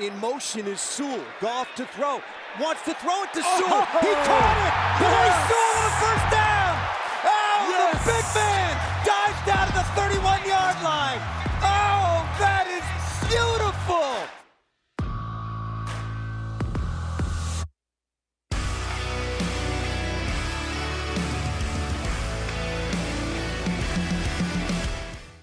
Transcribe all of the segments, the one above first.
In motion is Sewell. Goff to throw. Wants to throw it to oh! Sewell. Oh, he caught it. Yes. Sewell with a first down. Oh, yes. the big man dives down to the 31-yard line.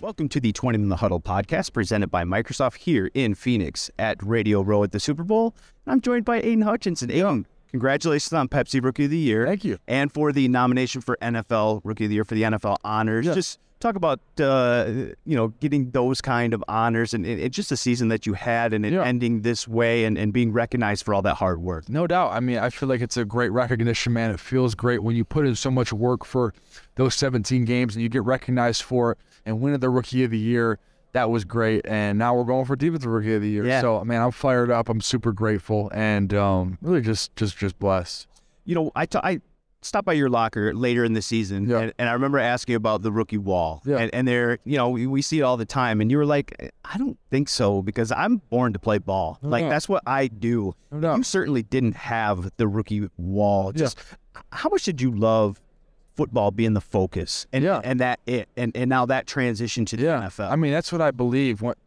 Welcome to the Twentyman the Huddle podcast presented by Microsoft here in Phoenix at Radio Row at the Super Bowl. I'm joined by Aidan Hutchinson. Aidan, congratulations on Pepsi Rookie of the Year. Thank you. And for the nomination for NFL Rookie of the Year for the NFL honors. Yeah. Just talk about, uh, you know, getting those kind of honors and, and just a season that you had and it Yeah. ending this way and, and being recognized for all that hard work. No doubt. I mean, I feel like it's a great recognition, man. It feels great when you put in so much work for those 17 games and you get recognized for it and winning the Rookie of the Year. That was great. And now we're going for Defensive Rookie of the Year. Yeah. So, man, I'm fired up. I'm super grateful and um, really just, just, just blessed. You know, I ta- I stopped by your locker later in the season, Yeah. and, and I remember asking about the rookie wall. Yeah. And, and there, you know, we, we see it all the time, and you were like, I don't think so because I'm born to play ball. No like doubt. that's what I do. No doubt. You certainly didn't have the rookie wall. Just how much did you love football being the focus, and Yeah. and that it, and and now that transition to the Yeah. NFL. I mean, that's what I believe. What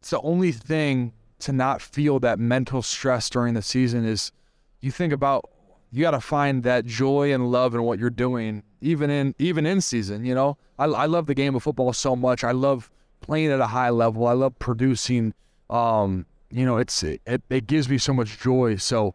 it's the only thing to not feel that mental stress during the season is you think about you got to find that joy and love in what you're doing, even in even in season. You know, I, I love the game of football so much. I love playing at a high level. I love producing. Um, you know, it's it, it gives me so much joy. So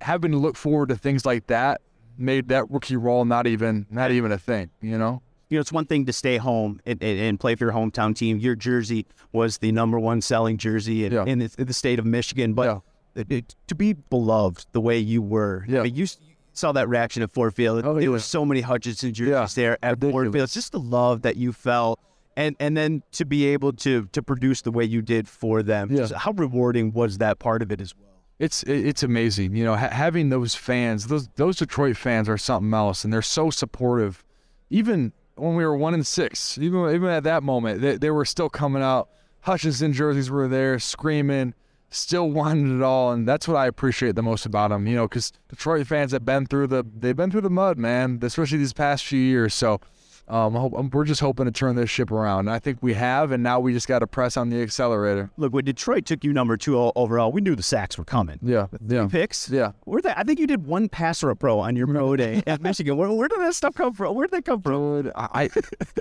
having to look forward to things like that made that rookie role not even not even a thing. You know. you know, it's one thing to stay home and, and, play for your hometown team. Your jersey was the number one selling jersey in, Yeah. in, the, in the state of Michigan, but Yeah. it- it- to be beloved the way you were, Yeah. I mean, you, you saw that reaction at Ford Field. Oh, there yeah. was so many Hutchinson jerseys Yeah. there at Ford Ridiculous. Field. It's just the love that you felt. And, and then to be able to to produce the way you did for them, Yeah. just how rewarding was that part of it as well? It's it's amazing, you know, ha- having those fans. Those those Detroit fans are something else, and they're so supportive. Even when we were one and six, even even at that moment, they, they were still coming out. Hutchinson jerseys were there, screaming, still wanted it all, and that's what I appreciate the most about them. You know, because Detroit fans have been through the they've been through the mud, man, especially these past few years. So. Um, I hope, um, we're just hoping to turn this ship around. And I think we have, and now we just got to press on the accelerator. Look, when Detroit took you number two overall, we knew the sacks were coming. Yeah, yeah, Picks, yeah. Where they, I think you did one passer a pro on your pro day at Michigan. Where, where did that stuff come from? Where did that come from? I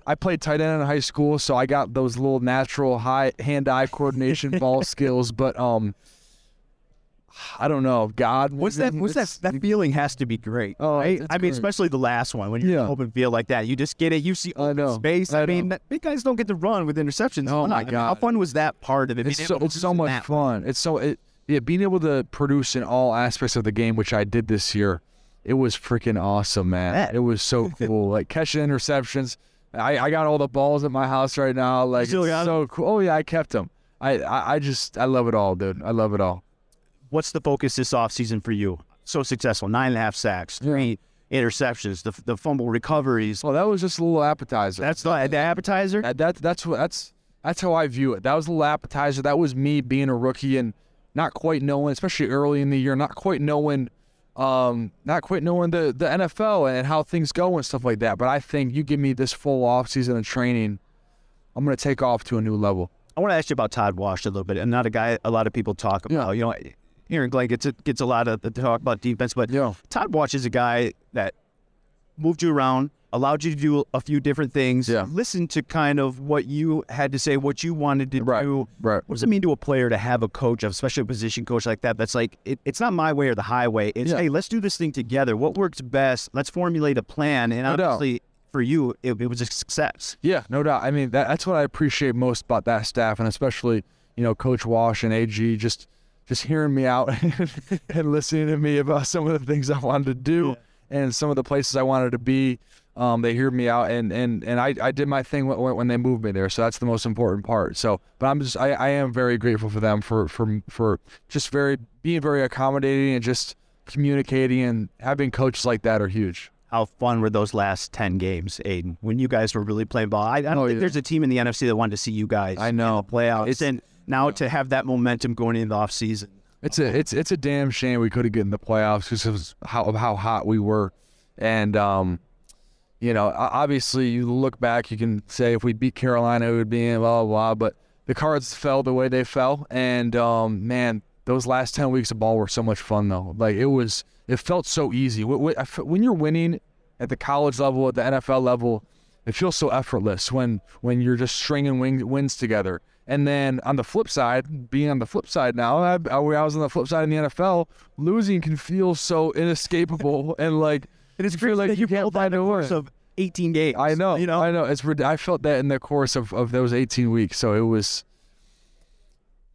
I played tight end in high school, so I got those little natural high hand-eye coordination ball skills. But um, I don't know. God, What's that? What's that? That feeling has to be great. Oh, right? I mean, great. especially the last one when you're Yeah. open field like that. You just get it. You see I open space. I mean, know. that- big guys don't get to run with interceptions. Oh, my God! I mean, how fun was that part of it? It's so it's so much fun. It's so it yeah, being able to produce in all aspects of the game, which I did this year. It was freaking awesome, man. It was so cool. like catching interceptions. I, I got all the balls at my house right now. Like still it's got 'em? so cool. Oh yeah, I kept them. I, I I just I love it all, dude. I love it all. What's the focus this offseason for you? So successful, nine and a half sacks, three interceptions, the the fumble recoveries. Well, that was just a little appetizer. That's the, the appetizer. That, that that's that's that's how I view it. That was a little appetizer. That was me being a rookie and not quite knowing, especially early in the year, not quite knowing, um, not quite knowing the the NFL and how things go and stuff like that. But I think you give me this full off season of training, I'm gonna take off to a new level. I want to ask you about Todd Wash a little bit, and not a guy a lot of people talk about. Yeah. You know, Aaron Glenn gets a, gets a lot of the talk about defense, but Yeah. Todd Wash is a guy that moved you around, allowed you to do a few different things. Yeah. Listen to kind of what you had to say, what you wanted to Right, do. right. What does it mean to a player to have a coach, especially a position coach like that? That's like it, it's not my way or the highway. It's Yeah. hey, let's do this thing together. What works best? Let's formulate a plan. And No obviously, for you, it, it was a success. Yeah, no doubt. I mean, that, that's what I appreciate most about that staff, and especially you know Coach Wash and AG just just hearing me out and listening to me about some of the things I wanted to do and some of the places I wanted to be. Um, they hear me out, and and and I, I did my thing when, when they moved me there. So that's the most important part. So, but I'm just I, I am very grateful for them for for for just very being very accommodating and just communicating and having coaches like that are huge. How fun were those last 10 games, Aidan, when you guys were really playing ball? I, I don't Oh, think yeah. there's a team in the NFC that wanted to see you guys I know. the playoffs. It's- and now to have that momentum going into the off season. It's a it's it's a damn shame we couldn't get in the playoffs because of how how hot we were, and um, you know, obviously you look back, you can say if we beat Carolina, it would be blah blah blah, but the cards fell the way they fell, and um, man, those last ten weeks of ball were so much fun though. Like it was, it felt so easy. When you're winning at the college level, at the NFL level, it feels so effortless when when you're just stringing wins together. And then on the flip side, being on the flip side now, I, I was on the flip side in the NFL. Losing can feel so inescapable and like it is feel like you, you can't find a word. Of 18 games. I know. You know. I know. It's I felt that in the course of, of those 18 weeks. So it was.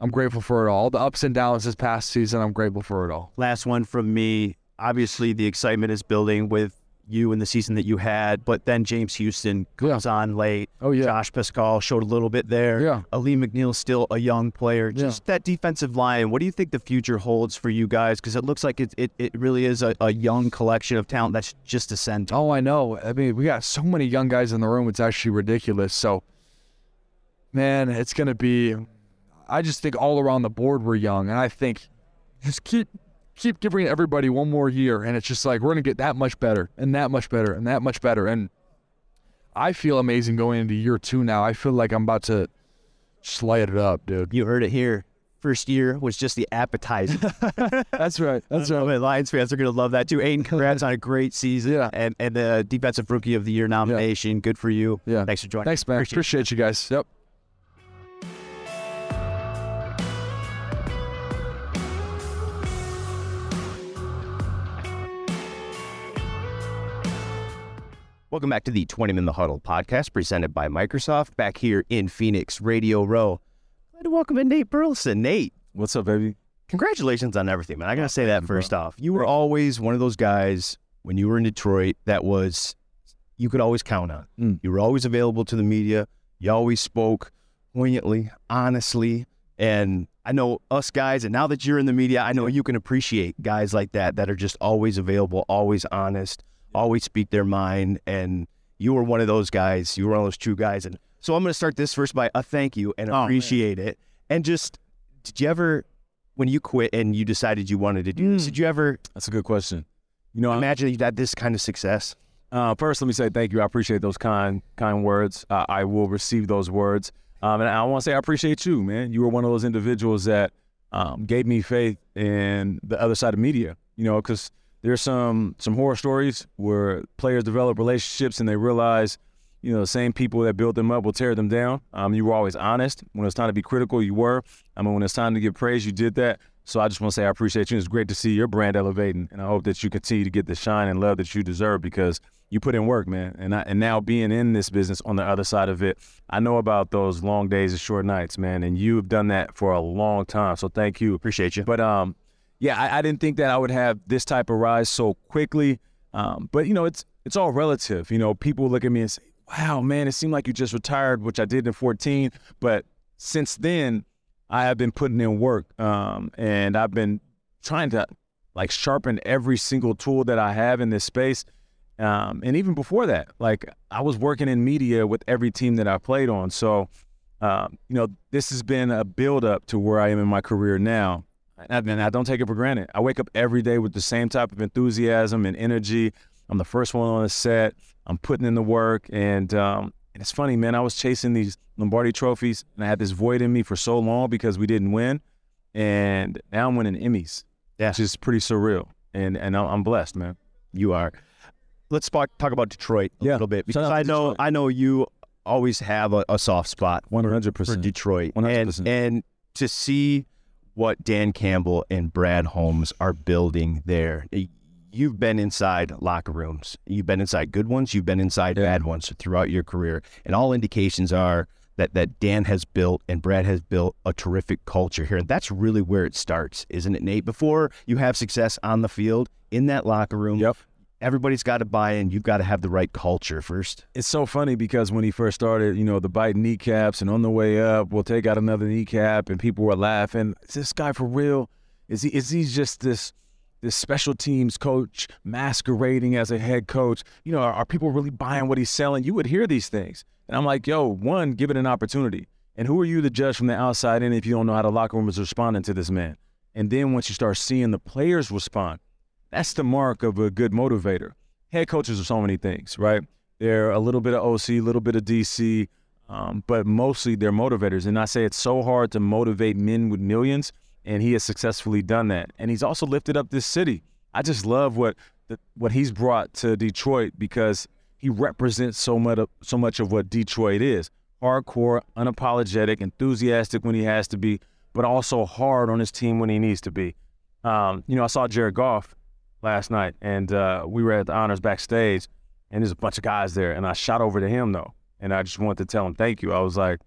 I'm grateful for it all. The ups and downs this past season, I'm grateful for it all. Last one from me. Obviously, the excitement is building with you in the season that you had, but then James Houston comes yeah. on late. Oh yeah. Josh Paschal showed a little bit there. Yeah. Alim McNeill still a young player. Just yeah. that defensive line. What do you think the future holds for you guys? Because it looks like it, it, it really is a, a young collection of talent that's just ascending. Oh, I know. I mean, we got so many young guys in the room. It's actually ridiculous. So, man, it's gonna be. I just think all around the board we're young, and I think just keep keep giving everybody one more year, and it's just like we're gonna get that much better and that much better and that much better. And I feel amazing going into year two now. I feel like I'm about to slide it up, dude. You heard it here. First year was just the appetizer. That's right. That's right. Lions fans are gonna love that too. Aidan, congrats on a great season. Yeah. And and the defensive rookie of the year nomination. Yeah. Good for you. Yeah. Thanks for joining. Thanks, man. Appreciate, Appreciate you guys. Yep. Welcome back to the Twentyman the Huddle podcast presented by Microsoft back here in Phoenix Radio Row. Glad to welcome in Nate Burleson. Nate. What's up, baby? Congratulations on everything, man. I got to say that first off. You were always one of those guys when you were in Detroit that was, you could always count on. Mm. You were always available to the media. You always spoke poignantly, honestly. And I know us guys, and now that you're in the media, I know you can appreciate guys like that that are just always available, always honest always speak their mind. And you were one of those guys. You were one of those true guys. And so I'm going to start this first by a thank you and oh, appreciate man. it. And just, did you ever, when you quit and you decided you wanted to do mm. this, did you ever? That's a good question. You know, imagine you had this kind of success. Uh, first, let me say thank you. I appreciate those kind kind words. Uh, I will receive those words. Um, and I want to say I appreciate you, man. You were one of those individuals that um, gave me faith in the other side of media. You know, because there's some some horror stories where players develop relationships and they realize, you know, the same people that built them up will tear them down. Um, you were always honest. When it's time to be critical, you were. I mean, when it's time to give praise, you did that. So I just want to say I appreciate you. It's great to see your brand elevating, and I hope that you continue to get the shine and love that you deserve because you put in work, man. And I, and now being in this business on the other side of it, I know about those long days and short nights, man. And you've done that for a long time. So thank you. Appreciate you. But um, yeah, I, I, didn't think that I would have this type of rise so quickly. Um, but you know, it's it's all relative. You know, people look at me and say, "Wow, man, it seemed like you just retired," which I did in 14. But since then, I have been putting in work, um, and I've been trying to like sharpen every single tool that I have in this space. Um, and even before that, like I was working in media with every team that I played on. So, um, you know, this has been a build up to where I am in my career now. And I don't take it for granted. I wake up every day with the same type of enthusiasm and energy. I'm the first one on the set. I'm putting in the work, and um, and it's funny, man. I was chasing these Lombardi trophies, and I had this void in me for so long because we didn't win, and now I'm winning Emmys. Yeah, which is pretty surreal, and and I'm blessed, man. You are. Let's talk talk about Detroit a yeah. little bit because I know Detroit. I know you always have a, a soft spot One hundred percent for Detroit, 100%. and and to see what Dan Campbell and Brad Holmes are building there. You've been inside locker rooms. You've been inside good ones. You've been inside yeah. bad ones throughout your career. And all indications are that, that Dan has built and Brad has built a terrific culture here. And that's really where it starts, isn't it, Nate? Before you have success on the field, in that locker room, yep everybody's got to buy in. You've got to have the right culture first. It's so funny because when he first started, you know, the biting kneecaps, and on the way up, we'll take out another kneecap, and people were laughing. Is this guy for real? Is he? Is he just this? This special teams coach masquerading as a head coach. You know, are, are people really buying what he's selling? You would hear these things. And I'm like, yo, one, give it an opportunity. And who are you to judge from the outside in if you don't know how the locker room is responding to this man? And then once you start seeing the players respond, that's the mark of a good motivator. Head coaches are so many things, right? They're a little bit of OC, a little bit of DC, um, but mostly they're motivators. And I say it's so hard to motivate men with millions, and he has successfully done that. And he's also lifted up this city. I just love what the, what he's brought to Detroit because he represents so much of, so much of what Detroit is: hardcore, unapologetic, enthusiastic when he has to be, but also hard on his team when he needs to be. Um, you know, I saw Jared Goff last night, and uh, we were at the honors backstage, and there's a bunch of guys there, and I shot over to him though, and I just wanted to tell him thank you. I was like,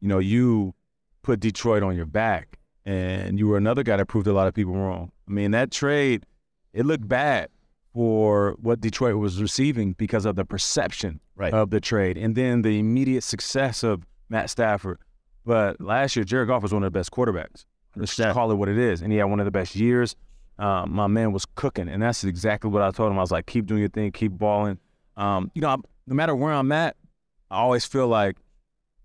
you know, you put Detroit on your back, and you were another guy that proved a lot of people wrong. I mean, that trade, it looked bad for what Detroit was receiving because of the perception Right. of the trade, and then the immediate success of Matt Stafford. But last year, Jared Goff was one of the best quarterbacks. Let's just call it what it is, and he had one of the best years. Um, my man was cooking, and that's exactly what I told him. I was like, keep doing your thing, keep balling. Um, you know, I'm, no matter where I'm at, I always feel like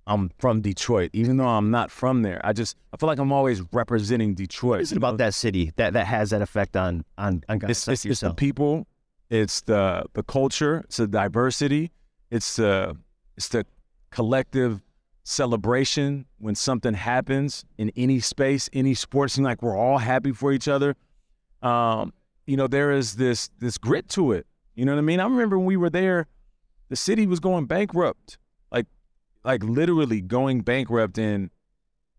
I'm from Detroit, even though I'm not from there. I just I feel like I'm always representing Detroit. What is it about that city that, that has that effect on on, on guys It's, like it's, it's the people, it's the the culture, it's the diversity, it's the it's the collective celebration when something happens in any space, any sport. Seems like we're all happy for each other. Um, you know, there is this this grit to it. You know what I mean? I remember when we were there, the city was going bankrupt, like like literally going bankrupt, and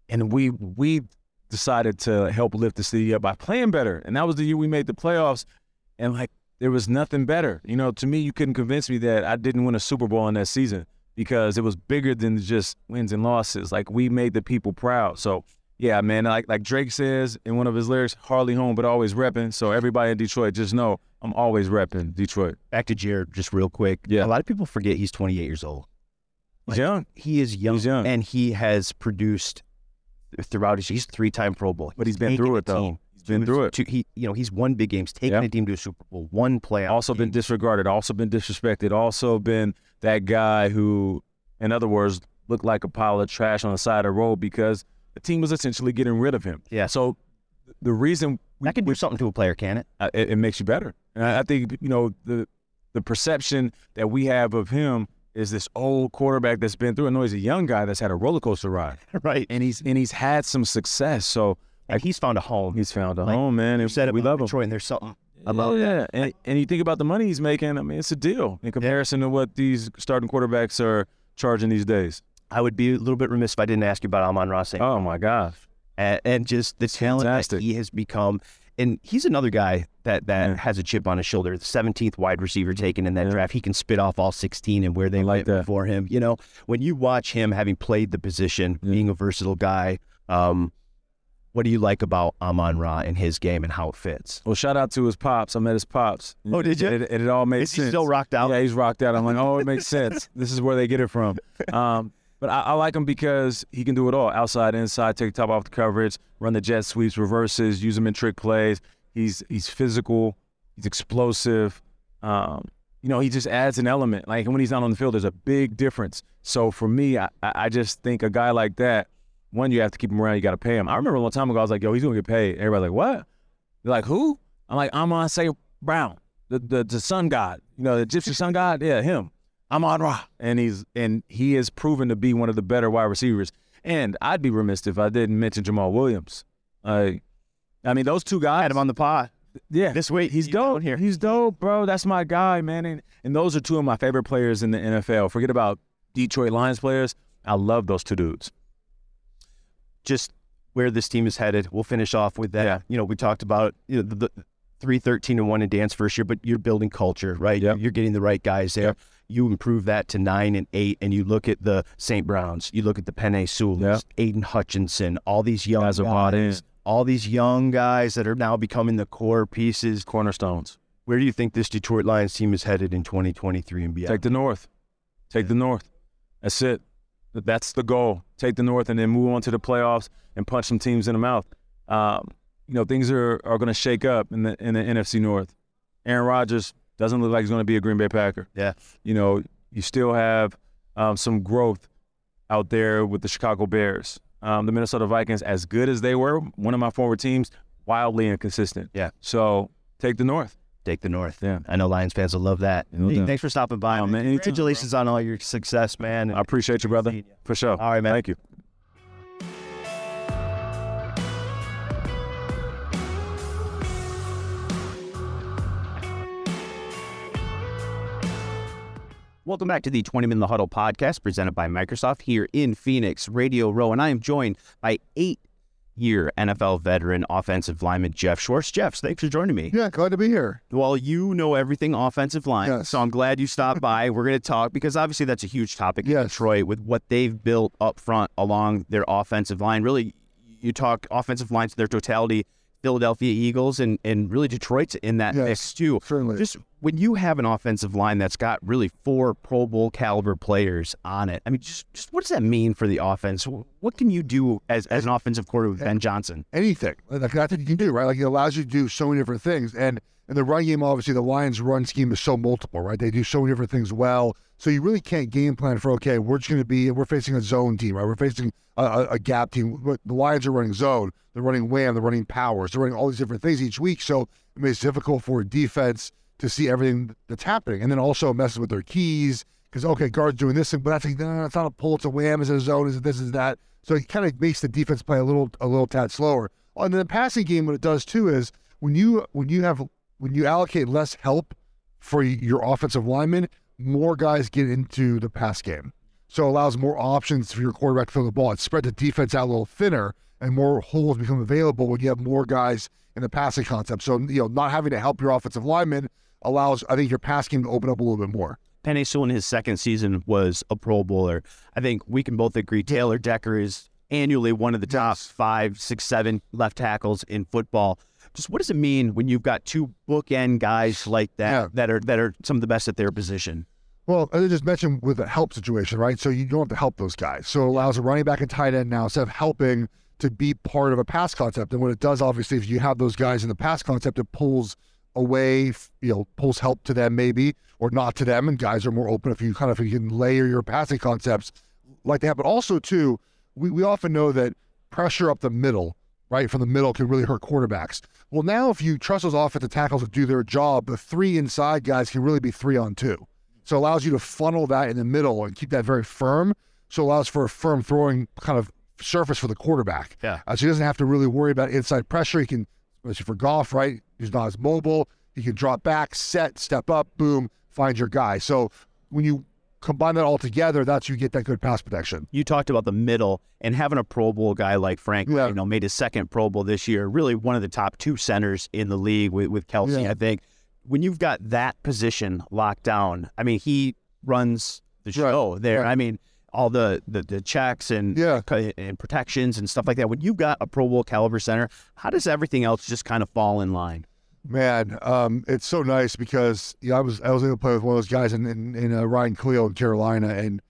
and we we decided to help lift the city up by playing better. And that was the year we made the playoffs. And like there was nothing better. You know, to me, you couldn't convince me that I didn't win a Super Bowl in that season because it was bigger than just wins and losses. Like we made the people proud. So yeah, man, like like Drake says in one of his lyrics, hardly home but always repping. So everybody in Detroit, just know I'm always repping Detroit. Back to Jared, just real quick. Yeah. A lot of people forget he's 28 years old. He's young, He is young, He's young. and he has produced throughout his. He's three time Pro Bowl. but he's been through it though. team He's been through it. to- he, you know, he's won big games, taken Yeah. a team to a Super Bowl, one playoff. also been disregarded, also been disrespected, also been that guy who, in other words, looked like a pile of trash on the side of the road because the team was essentially getting rid of him. Yeah. So the reason we, that could do something to a player, can it? uh, it, it makes you better, and I, I think you know the the perception that we have of him is this old quarterback that's been through. I know he's a young guy that's had a roller coaster ride, right. and he's and he's had some success. So And he's found a home. he's found a Like home, man. You And said we about love him. Detroit, and there's something about about yeah, and and you think about the money he's making. I mean, it's a deal in comparison to what these starting quarterbacks are charging these days. I would be a little bit remiss if I didn't ask you about Amon Ross Oh my gosh, and, and just the talent Fantastic. that he has become. And he's another guy that that Yeah. has a chip on his shoulder. The 17th wide receiver taken in that Yeah. draft. He can spit off all 16 and where they I like went before him. You know, when you watch him having played the position, Yeah. being a versatile guy, um, what do you like about Amon Ra and his game and how it fits? well, shout out to his pops. I met his pops. Oh, did you? It, it, it all makes Is sense. still rocked out? Yeah, he's rocked out. I'm like, oh, it makes sense. This is where they get it from. Um, but I, I like him because he can do it all: outside, inside, take the top off the coverage, run the jet sweeps, reverses, use him in trick plays. He's he's physical, he's explosive. Um, you know, he just adds an element. Like when he's not on the field, there's a big difference. So for me, I, I just think a guy like that, one, you have to keep him around. You got to pay him. I remember a long time ago, I was like, yo, he's gonna get paid. Everybody's like, what? They're like, who? I'm like, Amon Say Brown, the, the the sun god, you know, the Egyptian sun god. Yeah, him. Amon Ra, and he's and he has proven to be one of the better wide receivers. And I'd be remiss if I didn't mention Jamaal Williams. I, I mean, those two guys. Had him on the pod. Yeah, This week, he's he's dope here. He's dope, bro. That's my guy, man. And, and those are two of my favorite players in the NFL. Forget about Detroit Lions players. I love those two dudes. just where this team is headed. We'll finish off with that. Yeah. You know, we talked about you know, the, the three thirteen and one in dance first year, but you're building culture, right? Yep. You're getting the right guys there. Yep. You improve that to nine and eight, and you look at the St. Browns, you look at the Penei Sewells. Aidan Hutchinson, all these young Guys are all these young guys that are now becoming the core pieces. Cornerstones. Where do you think this Detroit Lions team is headed in 2023 and beyond? Take the North. Take the North. That's it. That's the goal. Take the North and then move on to the playoffs and punch some teams in the mouth. Um, you know, things are, are going to shake up in the in the NFC North. Aaron Rodgers doesn't look like he's going to be a Green Bay Packer. Yeah. You know, you still have um, some growth out there with the Chicago Bears. Um, the Minnesota Vikings, as good as they were, one of my former teams, wildly inconsistent. Yeah. So take the North. Take the North. Yeah. I know Lions fans will love that. No Hey, thanks for stopping by. Oh, man, anytime, Congratulations on all your success, man. I appreciate you, brother. For sure. All right, man. Thank you. Welcome back to the 20 Minute Huddle podcast presented by Microsoft here in Phoenix, Radio Row. And I am joined by eight year NFL veteran offensive lineman Geoff Schwartz. Geoff, thanks for joining me. Yeah, glad to be here. Well, you know everything offensive line, Yes. so I'm glad you stopped by. We're going to talk because obviously that's a huge topic in Yes. Detroit with what they've built up front along their offensive line. Really, you talk offensive line to their totality, Philadelphia Eagles, and, and really Detroit's in that Yes, mix too. certainly. Just when you have an offensive line that's got really four Pro Bowl caliber players on it, I mean, just, just what does that mean for the offense? What can you do as, as an offensive coordinator with Ben Johnson? Anything. Like what you can do, right? Like it allows you to do so many different things. And in the run game, obviously, the Lions' run scheme is so multiple, right? They do so many different things well. So you really can't game plan for okay, we're just going to be we're facing a zone team, right? We're facing a, a, a gap team. But The Lions are running zone, they're running wham, they're running powers, they're running all these different things each week. So it makes it difficult for defense to see everything that's happening, and then also messes with their keys because okay, guards doing this, thing, but that's like no, it's not a pull, it's a wham, it's a zone, is it this, is that. So it kind of makes the defense play a little a little tad slower. And then the passing game, what it does too is when you when you have when you allocate less help for your offensive linemen, more guys get into the pass game. So it allows more options for your quarterback to throw the ball. It spread the defense out a little thinner, and more holes become available when you have more guys in the passing concept. So you know, not having to help your offensive linemen allows, I think, your pass game to open up a little bit more. Penei Sewell in his second season was a Pro Bowler. I think we can both agree Taylor Decker is annually one of the top five, six, seven left tackles in football. Just what does it mean when you've got two bookend guys like that Yeah. that are that are some of the best at their position? Well, as I just mentioned with the help situation, right? So you don't have to help those guys. So it allows a running back and tight end now instead of helping to be part of a pass concept. And what it does, obviously, if you have those guys in the pass concept, it pulls away, you know, pulls help to them maybe or not to them, and guys are more open if you kind of you can layer your passing concepts like that. But also too, we, we often know that pressure up the middle, right, from the middle can really hurt quarterbacks. Well, now if you trust those offensive tackles to do their job, the three inside guys can really be three on two. So it allows you to funnel that in the middle and keep that very firm. So it allows for a firm throwing kind of surface for the quarterback. Yeah. Uh, so he doesn't have to really worry about inside pressure. He can, especially for Goff, right? He's not as mobile. He can drop back, set, step up, boom, find your guy. So when you combine that all together, that's you get that good pass protection. You talked about the middle and having a Pro Bowl guy like Frank, Yeah. you know, made his second Pro Bowl this year. Really one of the top two centers in the league with, with Kelce, Yeah. I think. When you've got that position locked down, I mean, he runs the Right. show there. Right. I mean, all the, the the checks and Yeah. Uh, and protections and stuff like that. When you've got a Pro Bowl caliber center, how does everything else just kind of fall in line? Man, um, it's so nice because you know, I was I was able to play with one of those guys in in, in uh, Ryan Kalil in Carolina, and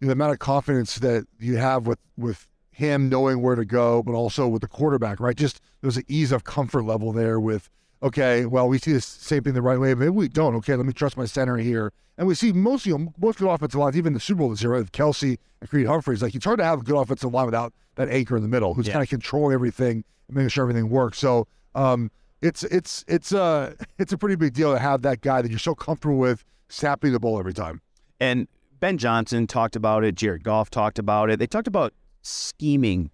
you know, the amount of confidence that you have with with him knowing where to go, but also with the quarterback, right? Just there's an ease of comfort level there with okay, well we see the same thing the right way, but maybe we don't. Okay, let me trust my center here, and we see most you know most good offensive lines, even the Super Bowl this year, right? With Kelce and Creed Humphreys, like it's hard to have a good offensive line without that anchor in the middle, who's Yeah. kind of controlling everything and making sure everything works. So. Um, it's it's it's uh it's a pretty big deal to have that guy that you're so comfortable with snapping the ball every time. And Ben Johnson talked about it. Jared Goff talked about it. They talked about scheming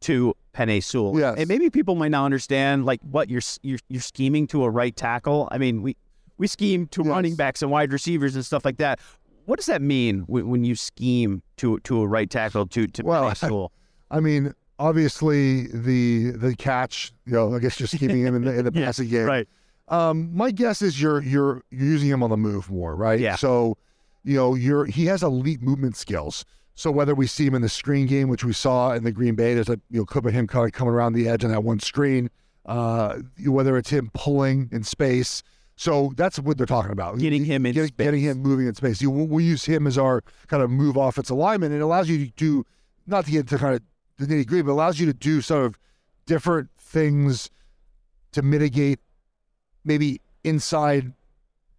to Penei Sewell. Yes. And maybe people might not understand like what you're you're, you're scheming to a right tackle. I mean, we we scheme to Yes. running backs and wide receivers and stuff like that. What does that mean when, when you scheme to to a right tackle to to Well, Penei Sewell? I mean, obviously the the catch, you know, I guess just keeping him in the, in the Yeah, passing game. Right. Um, my guess is you're you're using him on the move more, right? Yeah. So, you know, you're he has elite movement skills. So whether we see him in the screen game, which we saw in the Green Bay, there's a you know clip of him kind of coming around the edge on that one screen. Uh, whether it's him pulling in space. So that's what they're talking about. Getting him in getting, space. getting him moving in space. You, we use him as our kind of move offensive lineman. and It allows you to do not to get into kind of the nitty gritty, but allows you to do sort of different things to mitigate maybe inside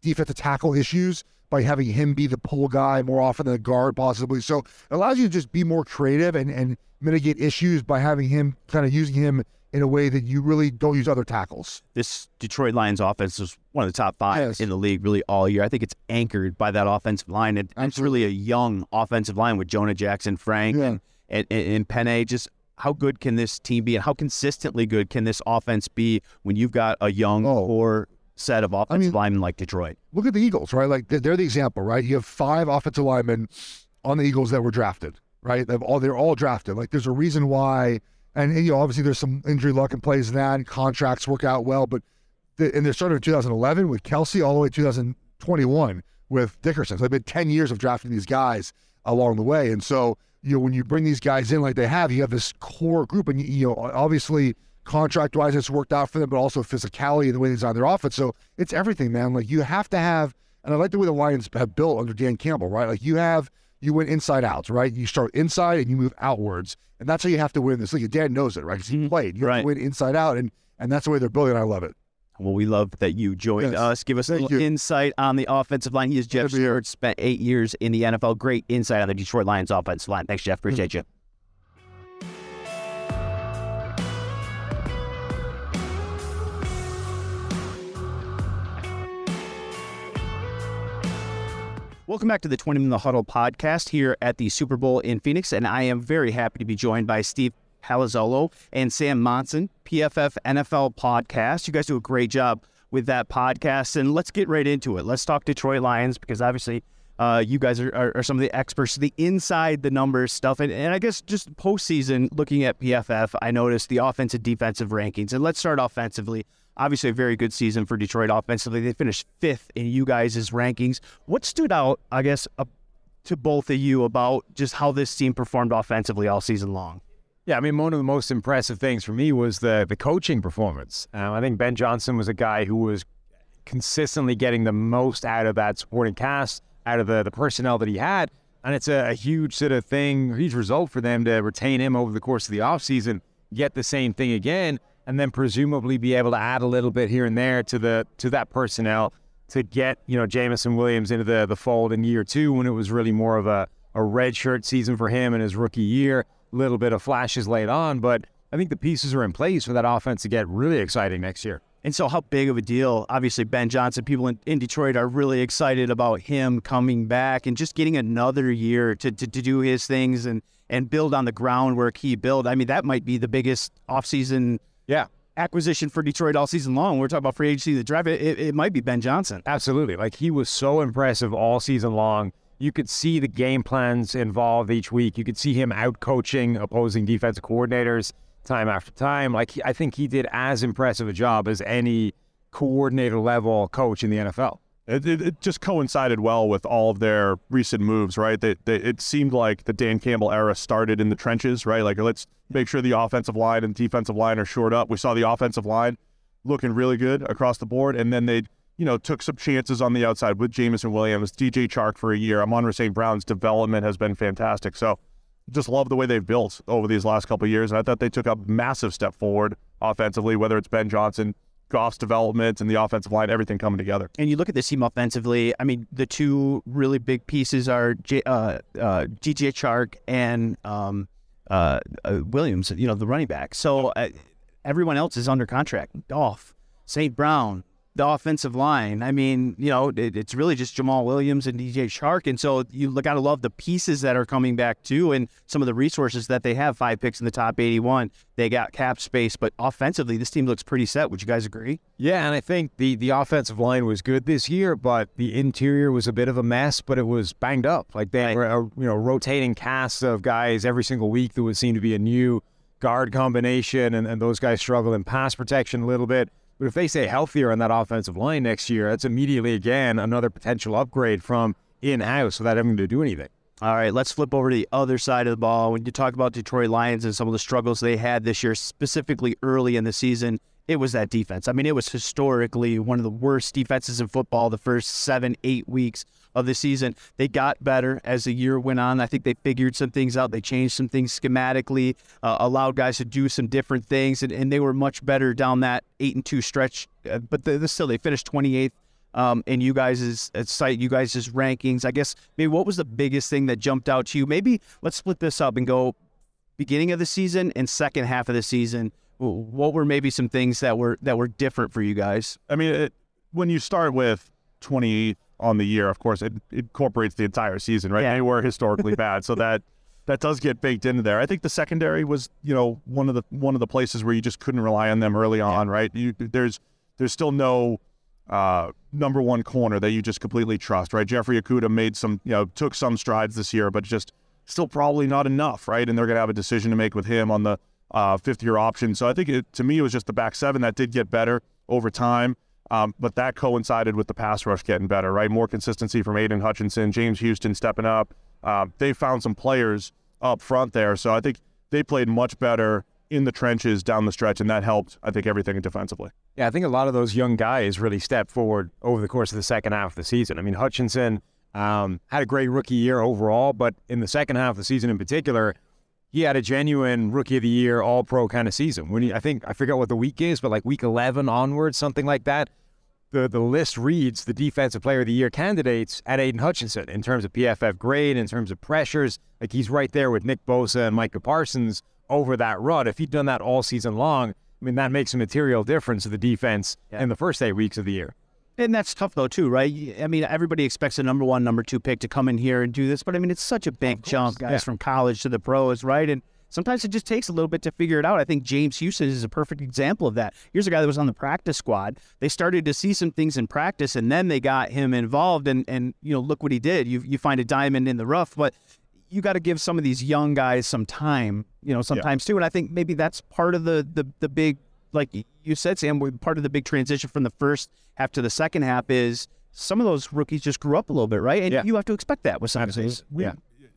defensive tackle issues, by having him be the pull guy more often than the guard, possibly. So it allows you to just be more creative and, and mitigate issues by having him kind of using him in a way that you really don't use other tackles. This Detroit Lions offense is one of the top five Yes. in the league really all year. I think it's anchored by that offensive line. And it's really a young offensive line with Jonah Jackson, Frank, Yeah. and, and, and Penei. Just how good can this team be and how consistently good can this offense be when you've got a young Oh. core set of offensive mean- linemen like Detroit? look at the Eagles, right? Like they're, they're the example, right? You have five offensive linemen on the Eagles that were drafted, right? They've all they're all drafted. Like there's a reason why, and, and, you know obviously there's some injury luck and plays in that, and contracts work out well, but the, and they started in 2011 with Kelce all the way to 2021 with Dickerson. So they've been 10 years of drafting these guys along the way, and so you know when you bring these guys in like they have, you have this core group, and you know obviously contract wise it's worked out for them, but also physicality and the way they design their offense. So it's everything, man. Like you have to have, and I like the way the Lions have built under Dan Campbell, right? Like you have, you win inside out, right? You start inside and you move outwards, and that's how you have to win this league. Dan knows it, right? Because he mm-hmm. played. You have Right. to win inside out, and and that's the way they're building. I love it. Well, we love that you joined Yes. us. Give us a little you. insight on the offensive line. He is Geoff. Stewart, spent eight years in the NFL. Great insight on the Detroit Lions offensive line. Thanks, Geoff. Appreciate you. Welcome back to the 20 Minute Huddle podcast here at the Super Bowl in Phoenix. And I am very happy to be joined by Steve Palazzolo and Sam Monson, PFF NFL podcast. You guys do a great job with that podcast. And let's get right into it. Let's talk Detroit Lions because obviously uh, you guys are, are, are some of the experts, the inside the numbers stuff. And, and I guess just postseason, looking at PFF, I noticed the offensive defensive rankings. And let's start offensively. Obviously, a very good season for Detroit offensively. They finished fifth in you guys' rankings. What stood out, I guess, up to both of you about just how this team performed offensively all season long? Yeah, I mean, one of the most impressive things for me was the the coaching performance. Um, I think Ben Johnson was a guy who was consistently getting the most out of that supporting cast, out of the, the personnel that he had. And it's a, a huge sort of thing, huge result for them to retain him over the course of the offseason, get the same thing again, and then presumably be able to add a little bit here and there to the to that personnel to get, you know, Jameson Williams into the, the fold in year two when it was really more of a, a red shirt season for him in his rookie year. A little bit of flashes late on, but I think the pieces are in place for that offense to get really exciting next year. And so, how big of a deal? Obviously, Ben Johnson, people in, in Detroit are really excited about him coming back and just getting another year to, to, to do his things and, and build on the groundwork he built. I mean, that might be the biggest offseason Yeah, acquisition for Detroit all season long. We're talking about free agency, the draft. It, it, it might be Ben Johnson. absolutely. Like he was so impressive all season long. You could see the game plans involved each week. You could see him out coaching opposing defensive coordinators time after time. Like I think he did as impressive a job as any coordinator level coach in the NFL. It, it, it just coincided well with all of their recent moves, right? They, they, it seemed like the Dan Campbell era started in the trenches, right? Like, let's make sure the offensive line and defensive line are shored up. We saw the offensive line looking really good across the board, and then they, you know, took some chances on the outside with Jameson Williams, DJ Chark for a year. Amon St. Brown's development has been fantastic. So, just love the way they've built over these last couple of years. And I thought they took a massive step forward offensively, whether it's Ben Johnson, Goff's development, and the offensive line, everything coming together. And you look at this team offensively. I mean, the two really big pieces are J, uh, uh, DJ Chark and um, uh, uh, Williams. You know, the running back. So uh, everyone else is under contract. Dolph, St. Brown, the offensive line. I mean, you know, it, it's really just Jamaal Williams and DJ Chark. And so you got to love the pieces that are coming back too, and some of the resources that they have. Five picks in the top 81. They got cap space, but offensively, this team looks pretty set. Would you guys agree? Yeah, and I think the the offensive line was good this year, but the interior was a bit of a mess. But it was banged up. Like they Right. were, a, you know, rotating cast of guys every single week. There would seem to be a new guard combination, and, and those guys struggle in pass protection a little bit. But if they stay healthier on that offensive line next year, that's immediately again another potential upgrade from in house without having to do anything. All right, let's flip over to the other side of the ball. When you talk about Detroit Lions and some of the struggles they had this year, specifically early in the season, it was that defense. I mean, it was historically one of the worst defenses in football the first seven, eight weeks of the season. They got better as the year went on. I think they figured some things out. They changed some things schematically, uh, allowed guys to do some different things, and, and they were much better down that eight and two stretch. Uh, but the, the, still, they finished 28th um, in you guys' uh, site, you guys' rankings. I guess maybe what was the biggest thing that jumped out to you? Maybe let's split this up and go beginning of the season and second half of the season. What were maybe some things that were that were different for you guys? I mean, it, when you start with 28th on the year, of course, it, it incorporates the entire season, right? Yeah. They were historically bad, so that that does get baked into there. I think the secondary was, you know, one of the one of the places where you just couldn't rely on them early on, right? You, there's there's still no uh, number one corner that you just completely trust, right? Jeffrey Okudah made some, you know, took some strides this year, but just still probably not enough, right? And they're going to have a decision to make with him on the uh, fifth year option. So I think it, to me, it was just the back seven that did get better over time. Um, but that coincided with the pass rush getting better, right? More consistency from Aidan Hutchinson, James Houston stepping up. Uh, they found some players up front there. So I think they played much better in the trenches down the stretch, and that helped, I think, everything defensively. Yeah, I think a lot of those young guys really stepped forward over the course of the second half of the season. I mean, Hutchinson um, had a great rookie year overall, but in the second half of the season in particular, he had a genuine rookie of the year, all pro kind of season. When he, I think I forget what the week is, but like week 11 onwards, something like that. The the list reads the defensive player of the year candidates at Aidan Hutchinson in terms of PFF grade, in terms of pressures. Like he's right there with Nick Bosa and Micah Parsons over that run. If he'd done that all season long, I mean that makes a material difference to the defense in the first eight weeks of the year. And that's tough though too, right? I mean, everybody expects a number one, number two pick to come in here and do this, but I mean, it's such a big jump, guys, Yeah. from college to the pros, right? And sometimes it just takes a little bit to figure it out. I think James Houston is a perfect example of that. Here's a guy that was on the practice squad. They started to see some things in practice, and then they got him involved, and and you know, look what he did. You you find a diamond in the rough, but you got to give some of these young guys some time, you know, sometimes too. And I think maybe that's part of the the the big, like you said, Sam, part of the big transition from the first half to the second half is some of those rookies just grew up a little bit, right? And Yeah. you have to expect that with some of these. we, Yeah.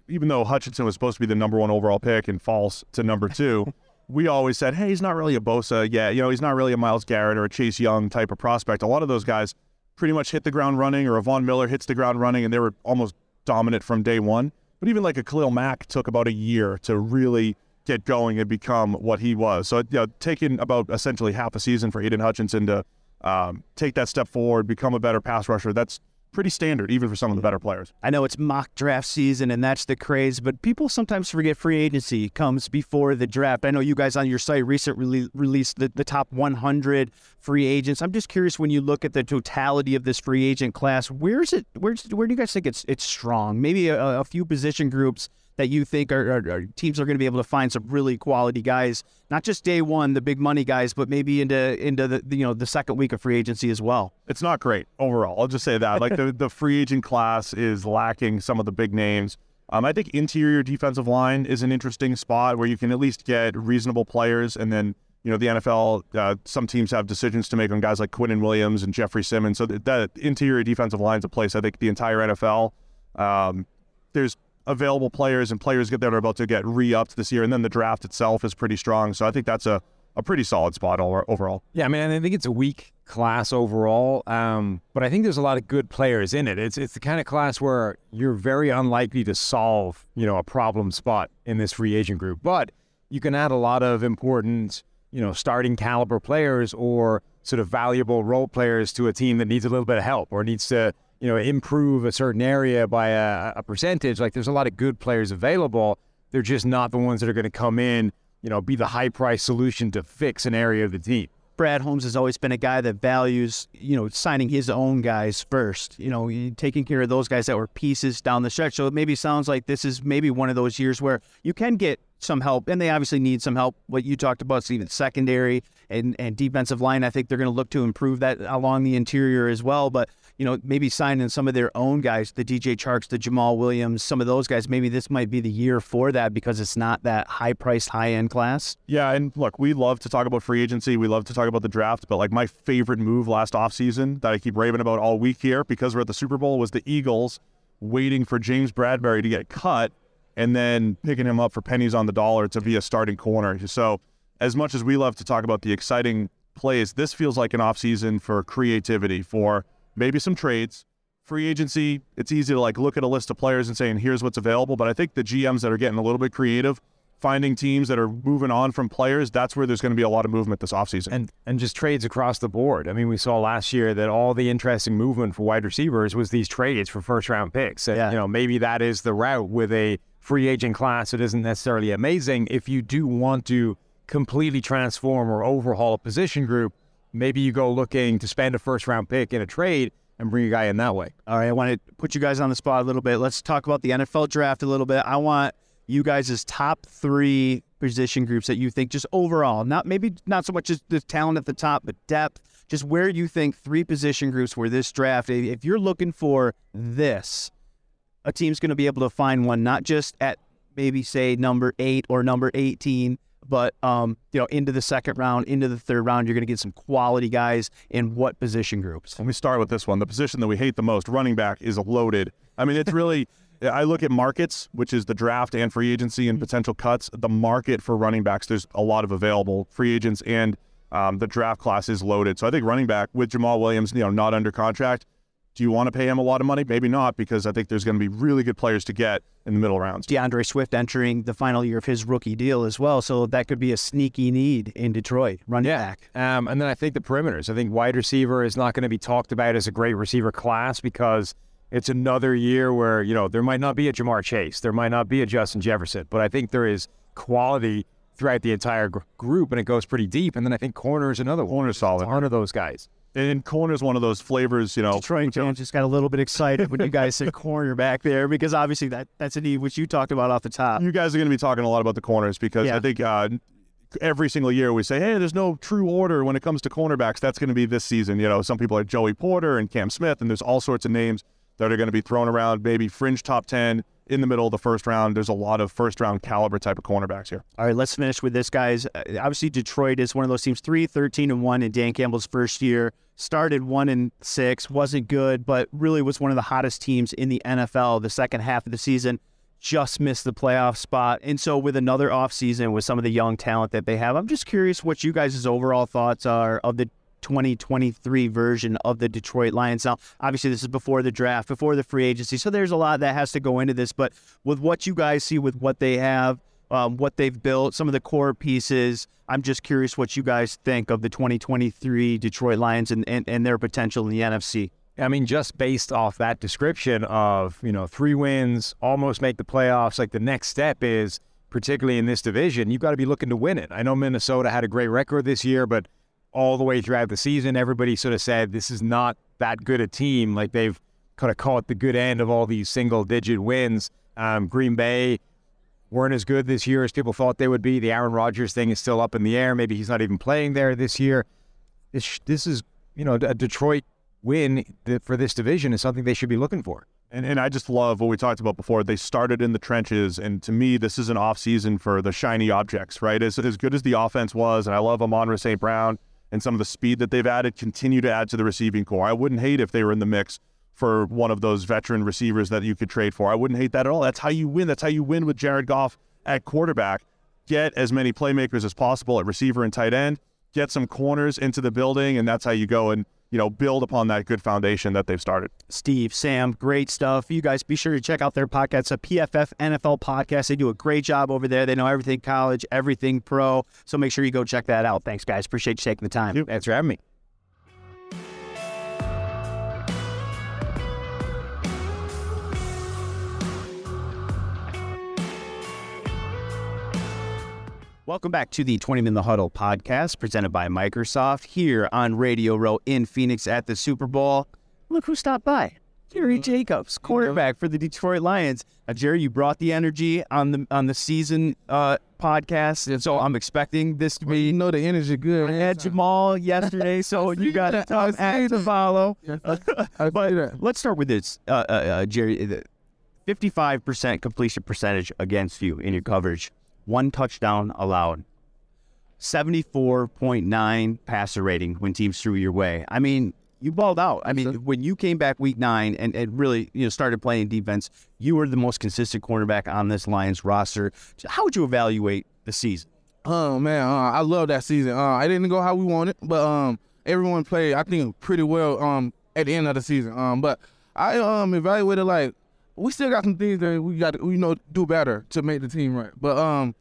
even though Hutchinson was supposed to be the number one overall pick and falls to number two, we always said, hey, he's not really a Bosa. Yeah, you know, he's not really a Myles Garrett or a Chase Young type of prospect. A lot of those guys pretty much hit the ground running, or a Von Miller hits the ground running, and they were almost dominant from day one. But even like a Khalil Mack took about a year to really get going and become what he was. So, you know, taking about essentially half a season for Aidan Hutchinson to um, take that step forward, become a better pass rusher, that's pretty standard, even for some of the better players. I know it's mock draft season and that's the craze, but people sometimes forget free agency comes before the draft. I know you guys on your site recently released the, the top 100 free agents. I'm just curious when you look at the totality of this free agent class, where's it? Where's where do you guys think it's it's strong? Maybe a, a few position groups that you think are, are, are teams are going to be able to find some really quality guys, not just day one, the big money guys, but maybe into into the you know the second week of free agency as well. it's not great overall. I'll just say that. Like the, the free agent class is lacking some of the big names. Um, I think interior defensive line is an interesting spot where you can at least get reasonable players, and then you know the NFL. Uh, some teams have decisions to make on guys like Quinnen Williams and Jeffrey Simmons. So that, interior defensive line is a place I think the entire NFL. Um, there's available players and players get that are about to get re-upped this year, and then the draft itself is pretty strong. So I think that's a, a pretty solid spot overall. Yeah, I mean, I think it's a weak class overall, um, but I think there's a lot of good players in it. It's it's the kind of class where you're very unlikely to solve, you know, a problem spot in this free agent group, but you can add a lot of important, you know, starting caliber players or sort of valuable role players to a team that needs a little bit of help or needs to, you know, improve a certain area by a, a percentage. Like there's a lot of good players available. They're just not the ones that are going to come in, you know, be the high price solution to fix an area of the team. Brad Holmes has always been a guy that values, you know, signing his own guys first, you know, taking care of those guys that were pieces down the stretch. So it maybe sounds like this is maybe one of those years where you can get some help, and they obviously need some help. What you talked about, Steven, secondary and, and defensive line, I think they're going to look to improve that along the interior as well. But, you know, maybe signing some of their own guys, the DJ Charks, the Jamaal Williams, some of those guys, maybe this might be the year for that because it's not that high priced, high end class. Yeah, and look, we love to talk about free agency. We love to talk about the draft, but like my favorite move last offseason that I keep raving about all week here because we're at the Super Bowl was the Eagles waiting for James Bradberry to get cut and then picking him up for pennies on the dollar to be a starting corner. So, as much as we love to talk about the exciting plays, this feels like an offseason for creativity, for maybe some trades. Free agency, it's easy to like look at a list of players and saying, here's what's available. But I think the GMs that are getting a little bit creative finding teams that are moving on from players, that's where there's going to be a lot of movement this offseason. and and just trades across the board. I mean, we saw last year that all the interesting movement for wide receivers was these trades for first round picks. And, Yeah. You know, maybe that is the route with a free agent class that isn't necessarily amazing. If you do want to completely transform or overhaul a position group, maybe you go looking to spend a first round pick in a trade and bring a guy in that way. All right, I want to put you guys on the spot a little bit. Let's talk about the NFL draft a little bit. I want you guys' top three position groups that you think just overall, not maybe not so much just the talent at the top, but depth. Just where you think three position groups where this draft, if you're looking for this, a team's going to be able to find one, not just at maybe say number eight or number 18, but um, you know, into the second round, into the third round, you're going to get some quality guys in what position groups? Let me start with this one. The position that we hate the most, running back, is loaded. I mean, it's really. I look at markets, which is the draft and free agency and potential cuts. The market for running backs, there's a lot of available free agents, and um, the draft class is loaded. So I think running back with Jamaal Williams, you know, not under contract. Do you want to pay him a lot of money? Maybe not, because I think there's going to be really good players to get in the middle rounds. D'Andre Swift entering the final year of his rookie deal as well. So that could be a sneaky need in Detroit. Running back. Um, and then I think the perimeters. I think wide receiver is not going to be talked about as a great receiver class because it's another year where, you know, there might not be a Ja'Marr Chase, there might not be a Justin Jefferson, but I think there is quality throughout the entire gr- group and it goes pretty deep. And then I think corner is another one. Corner's solid. A ton of those guys. And corner's one of those flavors, you know. Detroit fans just got a little bit excited when you guys said corner back there because obviously that that's a need which you talked about off the top. You guys are going to be talking a lot about the corners because Yeah. I think uh, every single year we say, hey, there's no true order when it comes to cornerbacks. That's going to be this season. You know, some people are Joey Porter and Cam Smith, and there's all sorts of names that are going to be thrown around, maybe fringe top 10 in the middle of the first round. There's a lot of first round caliber type of cornerbacks here. All right, let's finish with this, guys. Uh, obviously, Detroit is one of those teams 3 13 and 1 in Dan Campbell's first year. Started 1 and 6, wasn't good, but really was one of the hottest teams in the NFL the second half of the season. Just missed the playoff spot. And so, with another offseason with some of the young talent that they have, I'm just curious what you guys' overall thoughts are of the 2023 version of the Detroit Lions. Now, obviously, this is before the draft, before the free agency. So, there's a lot that has to go into this. But with what you guys see with what they have, um, what they've built, some of the core pieces. I'm just curious what you guys think of the 2023 Detroit Lions and, and, and their potential in the NFC. I mean, just based off that description of, you know, three wins, almost make the playoffs, like the next step is, particularly in this division, you've got to be looking to win it. I know Minnesota had a great record this year, but all the way throughout the season, everybody sort of said this is not that good a team. Like they've kind of caught the good end of all these single digit wins. Um, Green Bay weren't as good this year as people thought they would be. The Aaron Rodgers thing is still up in the air. Maybe he's not even playing there this year. This, this is, you know, a Detroit win for this division is something they should be looking for. And, and I just love what we talked about before. They started in the trenches, and to me, this is an off season for the shiny objects, right? As, as good as the offense was, and I love Amon St. Brown and some of the speed that they've added, continue to add to the receiving core. I wouldn't hate if they were in the mix for one of those veteran receivers that you could trade for. I wouldn't hate that at all. That's how you win. That's how you win with Jared Goff at quarterback. Get as many playmakers as possible at receiver and tight end. Get some corners into the building, and that's how you go and you know build upon that good foundation that they've started. Steve, Sam, great stuff. You guys be sure to check out their podcast, a PFF NFL podcast. They do a great job over there. They know everything college, everything pro. So make sure you go check that out. Thanks, guys. Appreciate you taking the time. Thanks for having me. Welcome back to the Twentyman in the Huddle podcast presented by Microsoft here on Radio Row in Phoenix at the Super Bowl. Look who stopped by. Jerry Jacobs, quarterback for the Detroit Lions. Now, Jerry, you brought the energy on the on the season uh, podcast, so I'm expecting this to be. You know the energy good. I had Jamaal yesterday, so you got a tough act to follow. Yes, I, I But let's start with this, uh, uh, uh, Jerry. 55% completion percentage against you in your coverage, one touchdown allowed, 74.9 passer rating when teams threw your way. I mean, you balled out. I mean, when you came back week nine and, and really you know started playing defense, you were the most consistent cornerback on this Lions roster. How would you evaluate the season? Oh man, uh, I love that season. Uh, it didn't go how we wanted, but um, everyone played I think pretty well um at the end of the season. Um, but I um evaluated like we still got some things that we got to you know do better to make the team right. But um,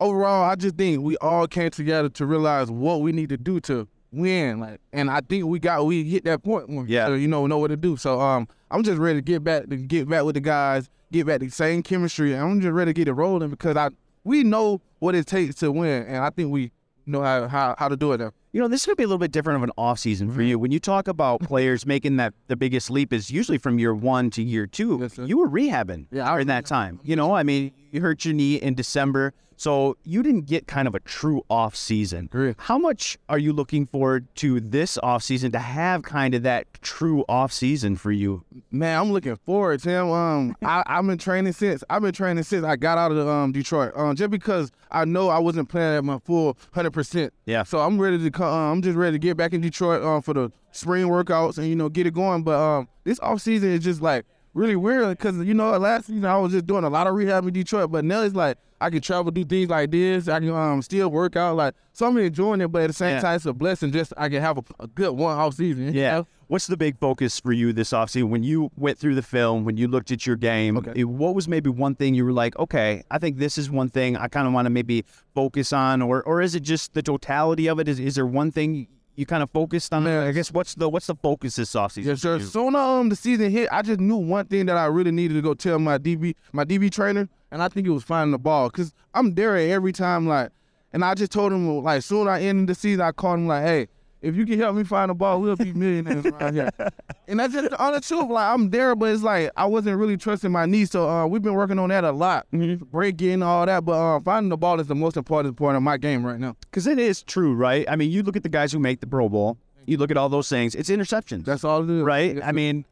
overall, I just think we all came together to realize what we need to do to win. Like, and I think we got we hit that point when Yeah. so, you know know what to do. So um, I'm just ready to get back to get back with the guys, get back the same chemistry. and I'm just ready to get it rolling because I we know what it takes to win, and I think we know how how, how to do it now. You know, this is going to be a little bit different of an off season Mm-hmm. for you. When you talk about players making that the biggest leap is usually from year one to year two. Yes, you were rehabbing Yeah, I during that time. You know, I mean, you hurt your knee in December, so you didn't get kind of a true off season. Correct. How much are you looking forward to this off season to have kind of that true off season for you? Man, I'm looking forward to him. Um, I, I've been training since I've been training since I got out of um Detroit. Um, just because I know I wasn't playing at my full hundred percent. Yeah. So I'm ready to come. Um, I'm just ready to get back in Detroit um for the spring workouts and you know get it going. But um, this off season is just like really weird because you know last season I was just doing a lot of rehab in Detroit, but now it's like I can travel, do things like this. I can um still work out. Like so I'm enjoying it, but at the same Yeah. time it's a blessing. Just I can have a, a good one off season. you know? What's the big focus for you this offseason? When you went through the film, when you looked at your game, Okay. eh, what was maybe one thing you were like, okay, I think this is one thing I kind of want to maybe focus on, or or is it just the totality of it? Is is there one thing you kind of focused on? Man. I guess what's the what's the focus this offseason? Sir. you? Soon um the season hit, I just knew one thing that I really needed to go tell my DB my DB trainer, and I think it was finding the ball, cause I'm there every time like, and I just told him like soon I ended the season, I called him like, hey, if you can help me find the ball, we'll be millionaires around here. And that's just the honest truth. Like I'm there, but it's like I wasn't really trusting my knee, so uh, we've been working on that a lot, breaking all that. But uh, finding the ball is the most important part of my game right now. Because it is true, right? I mean, you look at the guys who make the Pro Bowl, you look at all those things, it's interceptions. That's all it is. right? I mean,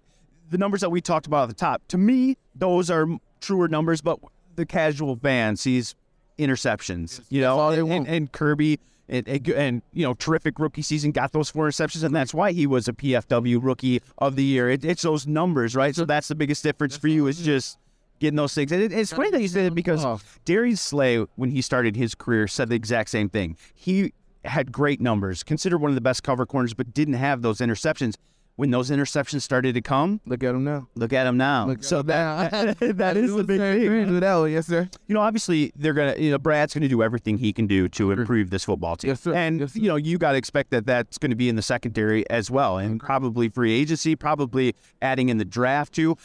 the numbers that we talked about at the top, to me, those are truer numbers, but the casual fan sees interceptions, you know, all and, and, and Kerby. And, and, and, you know, terrific rookie season, got those four interceptions, and that's why he was a PFW rookie of the year. It, it's those numbers, right? So that's the biggest difference for you is just getting those things. And it, it's funny that you said it because. Darius Slay, when he started his career, said the exact same thing. He had great numbers, considered one of the best cover corners, but didn't have those interceptions. When those interceptions started to come, Look at him now. look at him now. Look so at that, that is the big thing. Do that yes, sir. You know, obviously they're gonna. You know, Brad's gonna do everything he can do to improve this football team. Yes, sir. And Yes, sir. you know, you got to expect that that's going to be in the secondary as well, and probably free agency, probably adding in the draft too.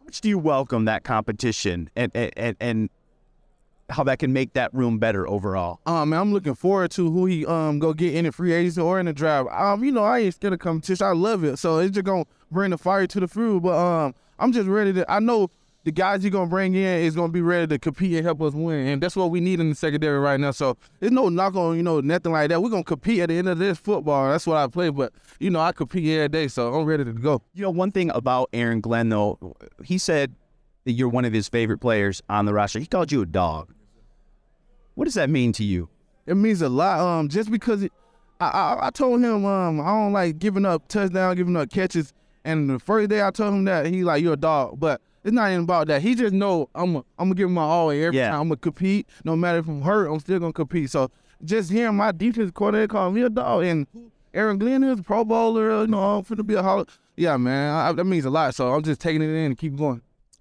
How much do you welcome that competition, and and and, and how that can make that room better overall? Um, man, I'm looking forward to who he um go get in the free agency or in the draft. Um, you know, I ain't scared of competition. I love it. So it's just gonna bring the fire to the fuel. But um, I'm just ready to. I know the guys you're gonna bring in is gonna be ready to compete and help us win, and that's what we need in the secondary right now. So there's no knock on you know nothing like that. We're gonna compete at the end of this football. That's what I play. But you know, I compete every day, so I'm ready to go. You know, one thing about Aaron Glenn though, he said that you're one of his favorite players on the roster. He called you a dog. What does that mean to you? It means a lot. Um, just because it, I, I I told him um I don't like giving up touchdown, giving up catches. And the first day I told him that he like you're a dog, but it's not even about that. He just know I'm a, I'm gonna give him my all every Yeah. time. I'm gonna compete, no matter if I'm hurt, I'm still gonna compete. So just hearing my defense coordinator call me a dog, and Aaron Glenn is a Pro Bowler, you know, I'm finna be a Hall. Yeah, man, I, that means a lot. So I'm just taking it in and keep going.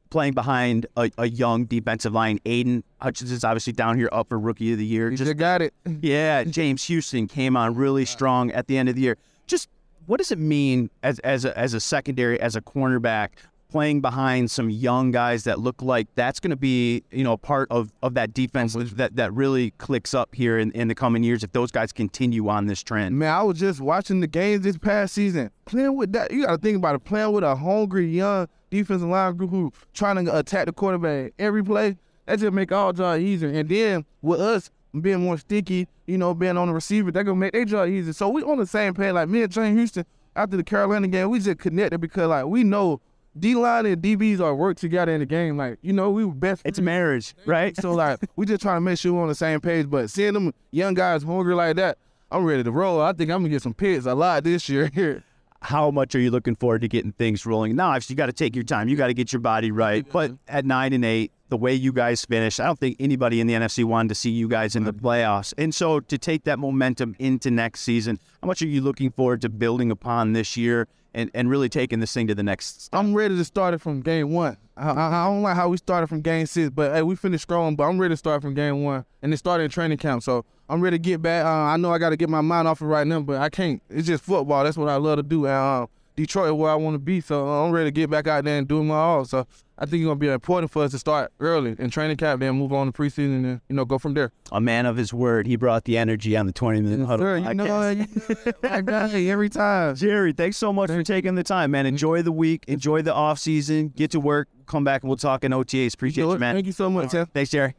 Playing behind a, a young defensive line, Aidan Hutchinson's obviously down here up for Rookie of the Year. Just got it. yeah, James Houston came on really strong at the end of the year. Just what does it mean as as a, as a secondary, as a cornerback, playing behind some young guys that look like that's going to be you know a part of, of that defense that that really clicks up here in, in the coming years if those guys continue on this trend. Man, I was just watching the games this past season. Playing with that, you got to think about it. Playing with a hungry young defensive line group who trying to attack the quarterback every play. That just make our job easier. And then with us being more sticky, you know, being on the receiver, that gonna make their job easier. So we on the same page. Like me and James Houston after the Carolina game, we just connected because like we know D line and DBs are work together in the game. Like you know, we were best. It's marriage, right? So like we just trying to make sure we're on the same page. But seeing them young guys hungry like that, I'm ready to roll. I think I'm gonna get some picks a lot this year here. how much are you looking forward to getting things rolling? Now, obviously, you got to take your time. You got to get your body right. Mm-hmm. But at nine and eight, the way you guys finished, I don't think anybody in the NFC wanted to see you guys in the playoffs. And so to take that momentum into next season, how much are you looking forward to building upon this year and, and really taking this thing to the next? I'm ready to start it from game one. I, I, I don't like how we started from game six, but hey, we finished strong. But I'm ready to start from game one, and it started in training camp. So I'm ready to get back. Uh, I know I got to get my mind off it right now, but I can't. It's just football. That's what I love to do. And, uh, Detroit is where I want to be, so I'm ready to get back out there and do my all. So I think it's gonna be important for us to start early in training camp, then move on to preseason, and you know go from there. A man of his word. He brought the energy on the Twentyman huddle. Sir, you know, podcast. you know, I got every time. Jerry, thanks so much for taking the time, man. Enjoy the week. Enjoy the off season. Get to work. Come back and we'll talk in OTAs. Appreciate you, man. Thank you so much. Tim. Thanks, Jerry.